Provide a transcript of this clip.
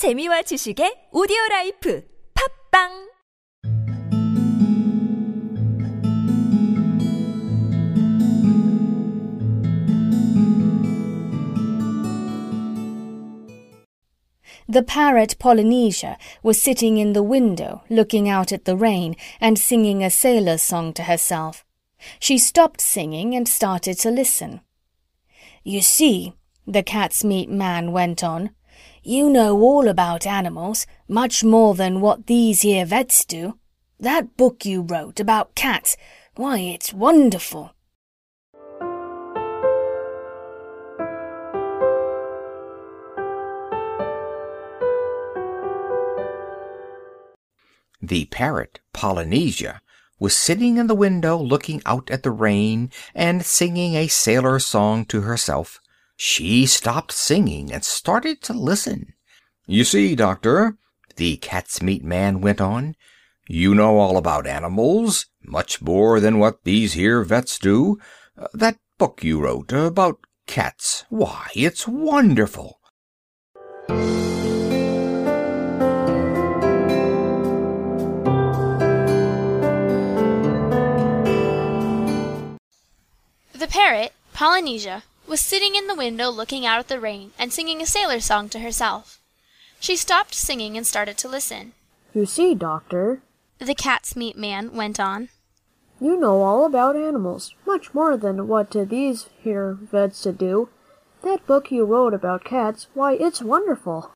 재미와 지식의 오디오 라이프 팟빵 The parrot Polynesia was sitting in the window, looking out at the rain, and singing a sailor's song to herself. She stopped singing and started to listen. You see, the cat's meat man went on, you know all about animals, much more than what these here vets do. That book you wrote about cats, why, it's wonderful. The parrot, Polynesia, was sitting in the window looking out at the rain and singing a sailor song to herself. She stopped singing and started to listen. You see, Doctor, the cat's meat man went on, you know all about animals, much more than what these here vets do. Uh, that book you wrote about cats, why, it's wonderful. The parrot, Polynesia, was sitting in the window looking out at the rain and singing a sailor song to herself. She stopped singing and started to listen. You see, Doctor, The cat's meat man went on. you know all about animals, much more than what these here vets do. That book you wrote about cats, why, it's wonderful.